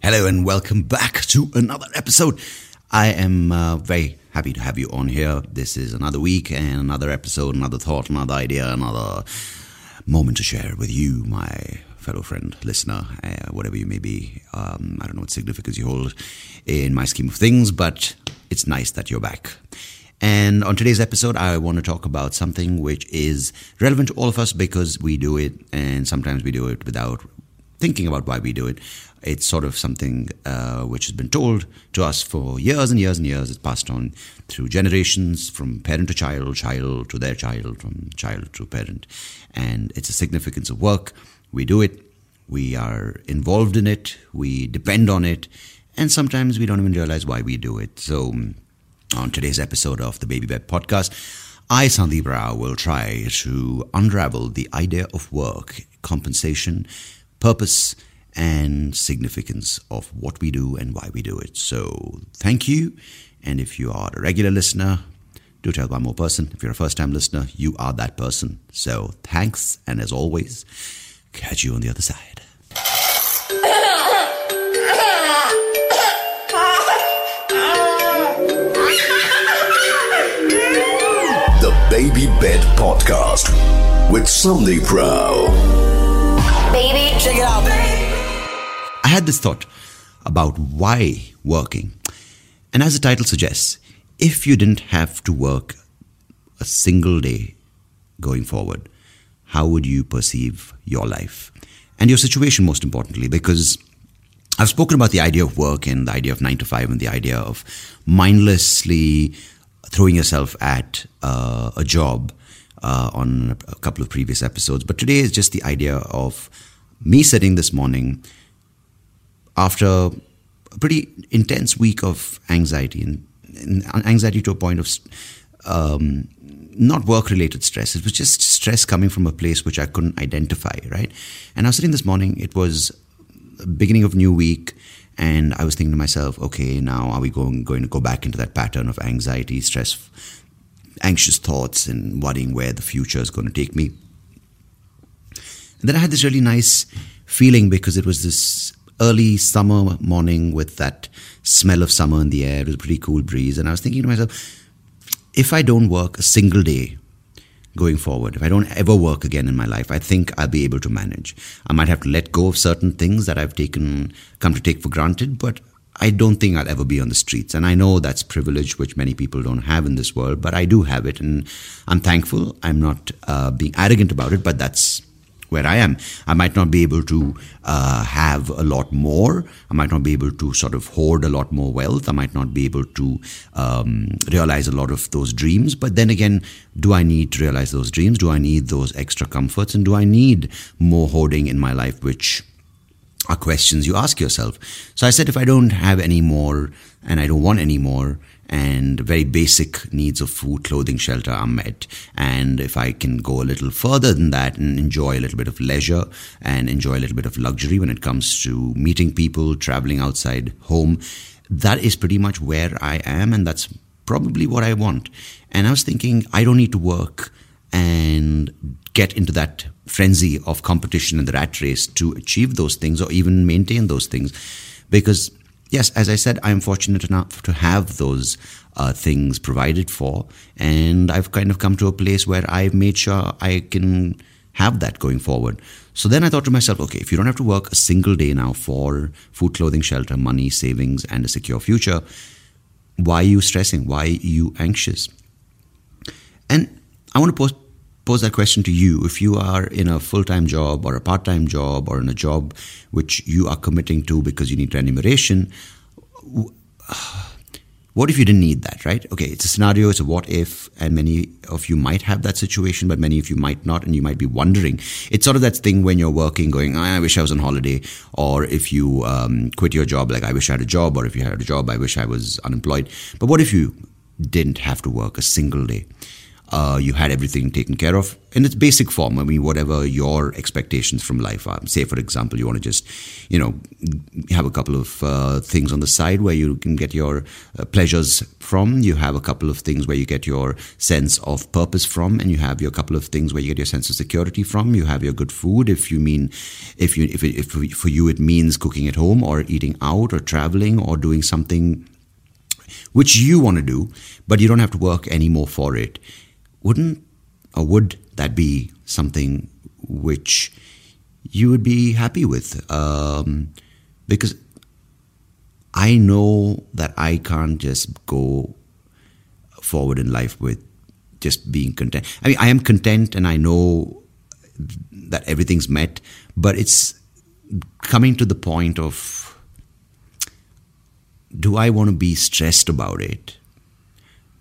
Hello and welcome back to another episode. I am uh, very happy to have you on here. This is another week and another episode, another thought, another idea, another moment to share with you, my fellow friend, listener, uh, whatever you may be. Um, I don't know what significance you hold in my scheme of things, but it's nice that you're back. And on today's episode, I want to talk about something which is relevant to all of us because we do it, and sometimes we do it without thinking about why we do it. It's sort of something uh, which has been told to us for years and years and years. It's passed on through generations, from parent to child, child to their child, from child to parent. And it's a significance of work. We do it, we are involved in it, we depend on it, and sometimes we don't even realize why we do it. So, on today's episode of the Baby Bed podcast, I, Sandeep Rao, will try to unravel the idea of work, compensation, purpose, and significance of what we do and why we do it. So, thank you. And if you are a regular listener, do tell one more person. If you're a first time listener, you are that person. So, thanks. And as always, catch you on the other side. The Baby Bed Podcast with Sandeep Rao. Check it out. I had this thought about why working. And as the title suggests, if you didn't have to work a single day going forward, how would you perceive your life and your situation, most importantly? Because I've spoken about the idea of work and the idea of nine to five and the idea of mindlessly throwing yourself at uh, a job uh, on a couple of previous episodes. But today is just the idea of me sitting this morning after a pretty intense week of anxiety and, and anxiety to a point of um, not work related stress. It was just stress coming from a place which I couldn't identify, right? And I was sitting this morning, it was beginning of new week and I was thinking to myself, okay, now are we going going to go back into that pattern of anxiety, stress, anxious thoughts, and worrying where the future is going to take me? And then I had this really nice feeling because it was this early summer morning with that smell of summer in the air. It was a pretty cool breeze, and I was thinking to myself, if I don't work a single day going forward. If I don't ever work again in my life, I think I'll be able to manage. I might have to let go of certain things that I've taken, come to take for granted, but I don't think I'll ever be on the streets. And I know that's privilege, which many people don't have in this world, but I do have it. And I'm thankful. I'm not uh, being arrogant about it, but that's where I am. I might not be able to uh, have a lot more. I might not be able to sort of hoard a lot more wealth. I might not be able to um, realize a lot of those dreams. But then again, do I need to realize those dreams? Do I need those extra comforts? And do I need more hoarding in my life, which are questions you ask yourself. So I said, if I don't have any more and I don't want any more, and very basic needs of food, clothing, shelter are met. And if I can go a little further than that and enjoy a little bit of leisure and enjoy a little bit of luxury when it comes to meeting people, traveling outside home, that is pretty much where I am, and that's probably what I want. And I was thinking, I don't need to work and get into that frenzy of competition and the rat race to achieve those things or even maintain those things. Because, yes, as I said, I'm fortunate enough to have those uh, things provided for. And I've kind of come to a place where I've made sure I can have that going forward. So then I thought to myself, okay, if you don't have to work a single day now for food, clothing, shelter, money, savings, and a secure future, why are you stressing? Why are you anxious? And I want to pose, pose that question to you. If you are in a full time job or a part time job or in a job which you are committing to because you need remuneration, what if you didn't need that, right? Okay, it's a scenario, it's a what if, and many of you might have that situation, but many of you might not, and you might be wondering. It's sort of that thing when you're working, going, oh, I wish I was on holiday, or if you um, quit your job, like, I wish I had a job, or if you had a job, I wish I was unemployed. But what if you didn't have to work a single day? Uh, you had everything taken care of in its basic form. I mean, whatever your expectations from life are. Say, for example, you want to just, you know, have a couple of uh, things on the side where you can get your uh, pleasures from. You have a couple of things where you get your sense of purpose from, and you have your couple of things where you get your sense of security from. You have your good food. If you mean, if you, if, if for you it means cooking at home or eating out or traveling or doing something which you want to do, but you don't have to work anymore for it wouldn't or would that be something which you would be happy with? Um, because I know that I can't just go forward in life with just being content. I mean, I am content and I know that everything's met, but it's coming to the point of do I want to be stressed about it?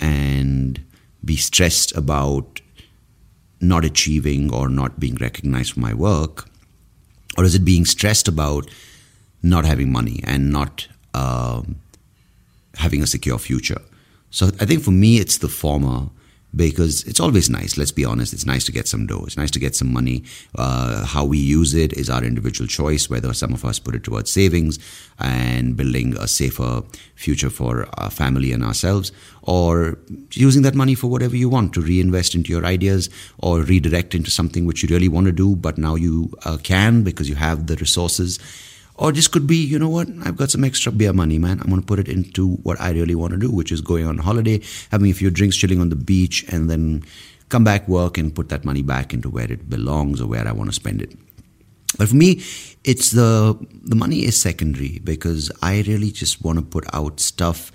And be stressed about not achieving or not being recognized for my work? Or is it being stressed about not having money and not um, having a secure future? So I think for me, it's the former because it's always nice. Let's be honest. It's nice to get some dough. It's nice to get some money. Uh, how we use it is our individual choice, whether some of us put it towards savings and building a safer future for our family and ourselves, or using that money for whatever you want to reinvest into your ideas or redirect into something which you really want to do, but now you uh, can because you have the resources or this could be, you know what, I've got some extra beer money, man. I'm going to put it into what I really want to do, which is going on holiday, having a few drinks, chilling on the beach, and then come back, work, and put that money back into where it belongs or where I want to spend it. But for me, it's the the money is secondary because I really just want to put out stuff,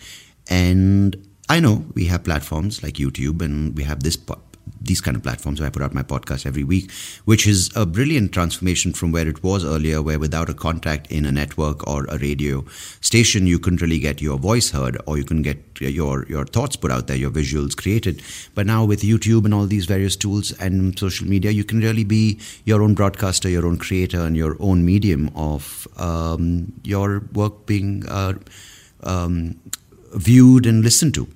and I know we have platforms like YouTube, and we have this these kind of platforms where I put out my podcast every week, which is a brilliant transformation from where it was earlier, where without a contact in a network or a radio station, you couldn't really get your voice heard or you can get your, your thoughts put out there, your visuals created. But now with YouTube and all these various tools and social media, you can really be your own broadcaster, your own creator, and your own medium of um, your work being uh, um, viewed and listened to.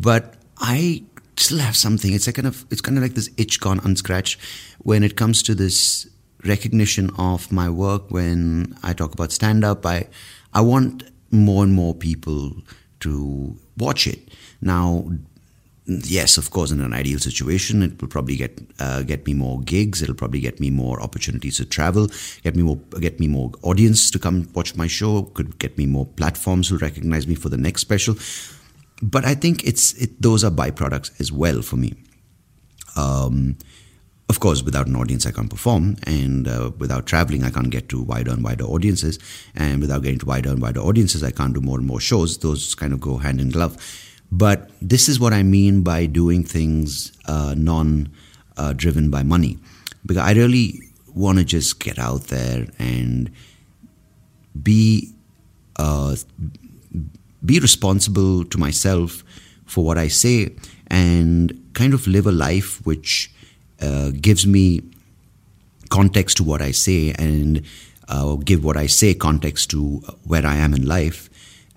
But I still have something. It's like kind of it's kind of like this itch gone unscratched when it comes to this recognition of my work. When I talk about stand up, I I want more and more people to watch it. Now, yes, of course, in an ideal situation, it will probably get uh, get me more gigs. It'll probably get me more opportunities to travel, get me more get me more audience to come watch my show. Could get me more platforms who recognize me for the next special but I think it's it, those are byproducts as well for me. Um, of course, without an audience, I can't perform, and uh, without traveling, I can't get to wider and wider audiences, and without getting to wider and wider audiences, I can't do more and more shows. Those kind of go hand in glove. But this is what I mean by doing things uh, non uh, by money, because I really want to just get out there and be uh, be responsible to myself for what I say and kind of live a life which uh, gives me context to what I say and uh, give what I say context to where I am in life.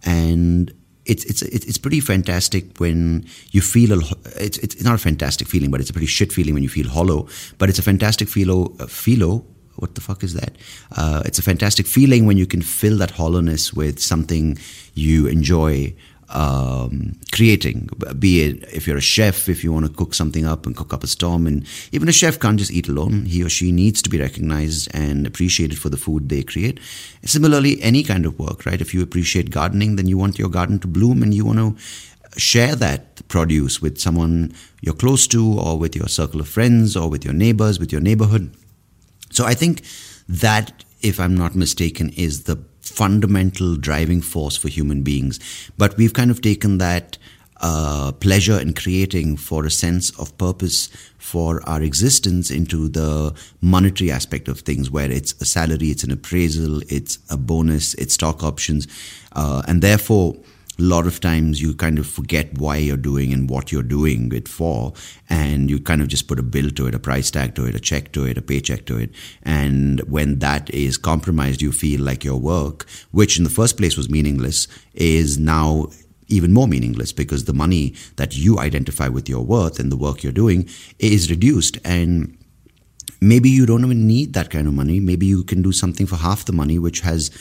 And it's it's it's pretty fantastic when you feel a, it's it's not a fantastic feeling, but it's a pretty shit feeling when you feel hollow. But it's a fantastic feel feel what the fuck is that? Uh, it's a fantastic feeling when you can fill that hollowness with something you enjoy um, creating. Be it if you're a chef, if you want to cook something up and cook up a storm, and even a chef can't just eat alone. He or she needs to be recognized and appreciated for the food they create. Similarly, any kind of work, right? If you appreciate gardening, then you want your garden to bloom and you want to share that produce with someone you're close to, or with your circle of friends, or with your neighbors, with your neighborhood. So I think that, if I'm not mistaken, is the fundamental driving force for human beings. But we've kind of taken that uh, pleasure in creating for a sense of purpose for our existence into the monetary aspect of things, where it's a salary, it's an appraisal, it's a bonus, it's stock options, uh, and therefore a lot of times you kind of forget why you're doing and what you're doing it for and you kind of just put a bill to it a price tag to it a check to it a paycheck to it. And when that is compromised you feel like your work which in the first place was meaningless is now even more meaningless because the money that you identify with your worth and the work you're doing is reduced. And maybe you don't even need that kind of money maybe you can do something for half the money which has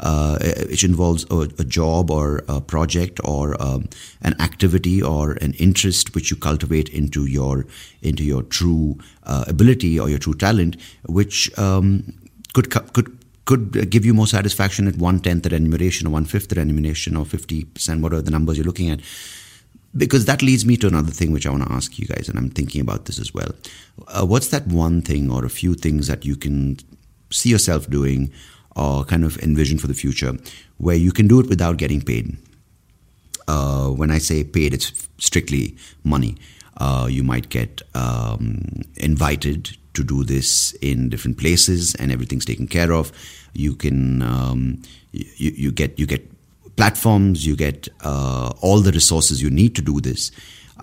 uh, which involves a, a, job or a project or um, an activity or an interest which you cultivate into your into your true uh, ability or your true talent, which um, could could could give you more satisfaction at one tenth the remuneration or one fifth the remuneration or fifty percent, whatever the numbers you're looking at. Because that leads me to another thing which I want to ask you guys, and I'm thinking about this as well. Uh, what's that one thing or a few things that you can see yourself doing or kind of envision for the future where you can do it without getting paid. Uh, when I say paid, it's strictly money. Uh, you might get um, invited to do this in different places, and everything's taken care of. You can um, you, you get you get platforms, you get uh, all the resources you need to do this,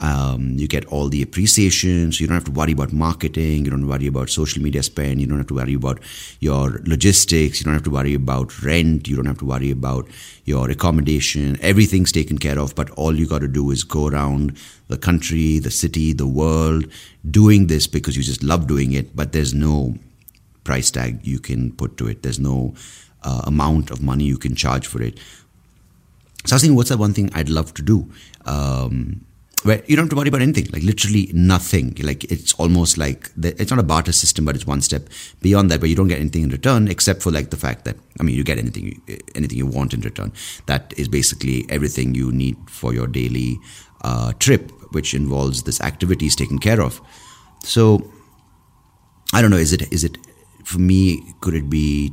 um, you get all the appreciations. you don't have to worry about marketing, you don't worry about social media spend, you don't have to worry about your logistics, you don't have to worry about rent, you don't have to worry about your accommodation. Everything's taken care of, but all you got to do is go around the country, the city, the world, doing this because you just love doing it, but there's no price tag you can put to it. There's no uh, amount of money you can charge for it. So I was thinking, what's that one thing I'd love to do? Um, where you don't have to worry about anything, like literally nothing. Like it's almost like the, it's not a barter system, but it's one step beyond that, where you don't get anything in return except for like the fact that I mean, you get anything anything you want in return. That is basically everything you need for your daily uh, trip, which involves this activity is taken care of. So I don't know. Is it is it for me? Could it be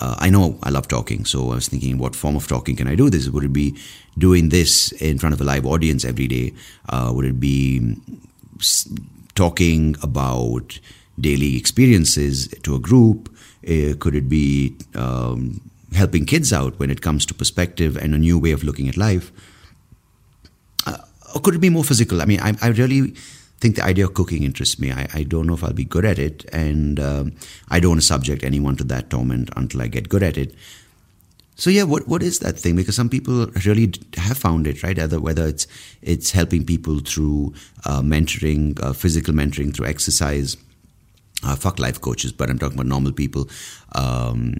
uh, I know I love talking, so I was thinking, what form of talking can I do this? Would it be doing this in front of a live audience every day? Uh, would it be talking about daily experiences to a group? Uh, could it be um, helping kids out when it comes to perspective and a new way of looking at life? Uh, or could it be more physical? I mean, I, I really think the idea of cooking interests me. I, I don't know if I'll be good at it, and um, I don't want to subject anyone to that torment until I get good at it. So yeah, what what is that thing? Because some people really have found it, right? Either whether it's it's helping people through uh, mentoring, uh, physical mentoring through exercise, uh, fuck life coaches, but I'm talking about normal people. Um,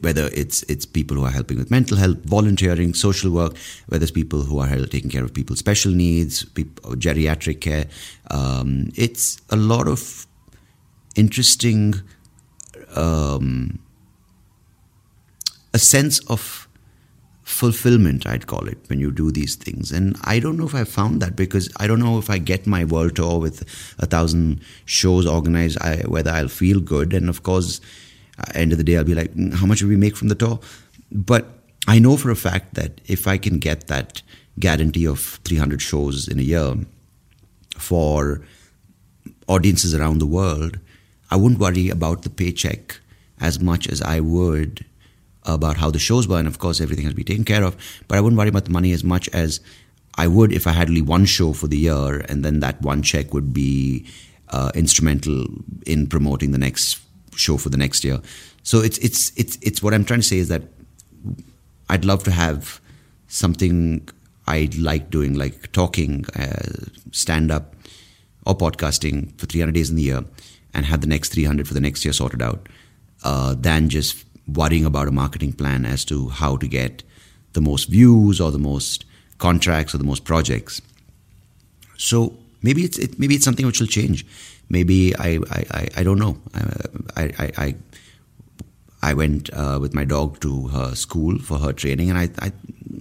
whether it's it's people who are helping with mental health, volunteering, social work, whether it's people who are taking care of people's special needs, people, geriatric care. Um, it's a lot of interesting, um, a sense of fulfillment, I'd call it, when you do these things. And I don't know if I found that because I don't know if I get my world tour with a thousand shows organized, I, whether I'll feel good. And of course, end of the day, I'll be like, mm, how much will we make from the tour? But I know for a fact that if I can get that guarantee of 300 shows in a year for audiences around the world, I wouldn't worry about the paycheck as much as I would about how the shows were, and of course everything has to be taken care of. But I wouldn't worry about the money as much as I would if I had only one show for the year, and then that one check would be uh, instrumental in promoting the next show for the next year. So it's it's it's it's what I'm trying to say is that I'd love to have something I like doing, like talking, uh, stand up, or podcasting for 300 days in the year, and have the next 300 for the next year sorted out, uh, than just worrying about a marketing plan as to how to get the most views or the most contracts or the most projects. So maybe it's it, maybe it's something which will change. Maybe I I, I, I don't know. I I I, I went uh, with my dog to her school for her training, and I, I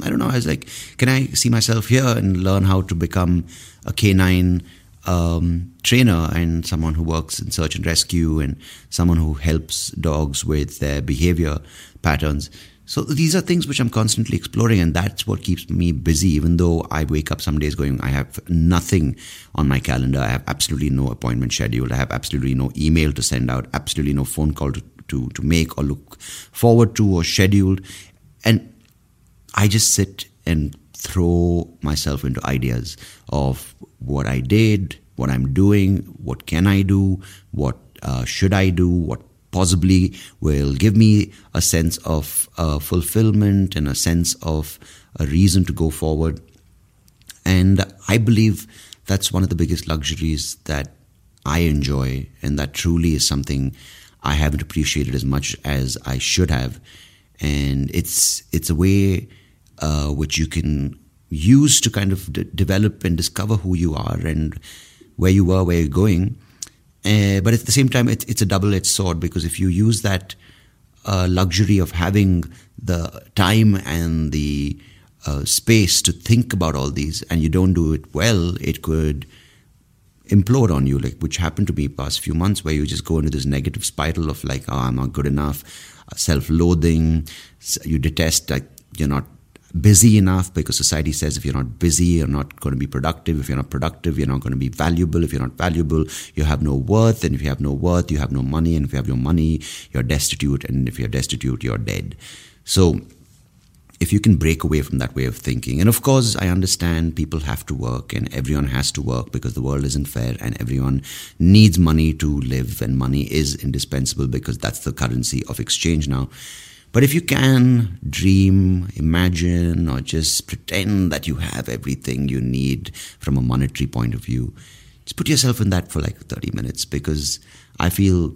I don't know. I was like, can I see myself here and learn how to become a canine um, trainer and someone who works in search and rescue and someone who helps dogs with their behavior patterns. So these are things which I'm constantly exploring, and that's what keeps me busy. Even though I wake up some days going, I have nothing on my calendar. I have absolutely no appointment scheduled. I have absolutely no email to send out. Absolutely no phone call to to, to make or look forward to or scheduled. And I just sit and throw myself into ideas of what I did, what I'm doing, what can I do, what uh, should I do, what possibly will give me a sense of uh, fulfillment and a sense of a reason to go forward. And I believe that's one of the biggest luxuries that I enjoy, and that truly is something I haven't appreciated as much as I should have. And it's it's a way uh, which you can use to kind of d- develop and discover who you are and where you were, where you're going. Uh, but at the same time, it, it's a double edged sword because if you use that uh, luxury of having the time and the uh, space to think about all these and you don't do it well, it could implode on you, like which happened to me past few months, where you just go into this negative spiral of like, oh, I'm not good enough, self-loathing, you detest like you're not busy enough because society says if you're not busy, you're not going to be productive. If you're not productive, you're not going to be valuable. If you're not valuable, you have no worth. And if you have no worth, you have no money. And if you have no money, you're destitute. And if you're destitute, you're dead. So if you can break away from that way of thinking, and of course, I understand people have to work and everyone has to work because the world isn't fair and everyone needs money to live, and money is indispensable because that's the currency of exchange now. But if you can dream, imagine, or just pretend that you have everything you need from a monetary point of view, just put yourself in that for like 30 minutes because I feel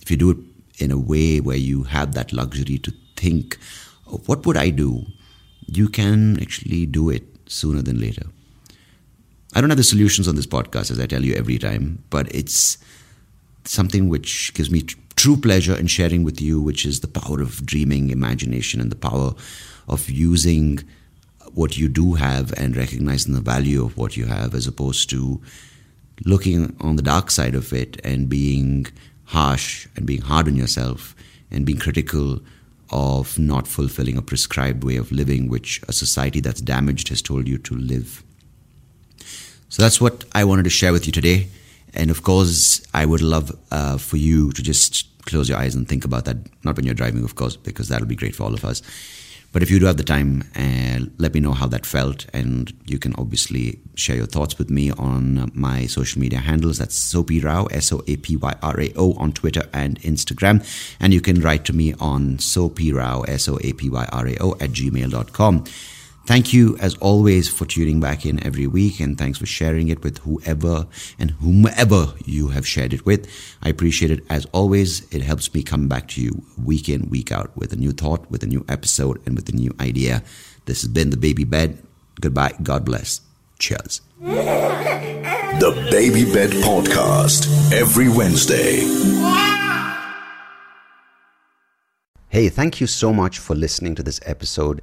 if you do it in a way where you have that luxury to think, of what would I do? You can actually do it sooner than later. I don't have the solutions on this podcast, as I tell you every time, but it's something which gives me true pleasure in sharing with you, which is the power of dreaming, imagination, and the power of using what you do have and recognizing the value of what you have as opposed to looking on the dark side of it and being harsh and being hard on yourself and being critical of not fulfilling a prescribed way of living which a society that's damaged has told you to live. So that's what I wanted to share with you today. And of course, I would love uh, for you to just close your eyes and think about that. Not when you're driving, of course, because that'll be great for all of us. But if you do have the time, uh, let me know how that felt. And you can obviously share your thoughts with me on my social media handles. That's Soapy Rao, S O A P Y R A O, on Twitter and Instagram. And you can write to me on soapyrao, S O A P Y R A O, at gmail.com. Thank you, as always, for tuning back in every week, and thanks for sharing it with whoever and whomever you have shared it with. I appreciate it as always. It helps me come back to you week in, week out with a new thought, with a new episode, and with a new idea. This has been The Baby Bed. Goodbye. God bless. Cheers. The Baby Bed Podcast, every Wednesday. Hey, thank you so much for listening to this episode.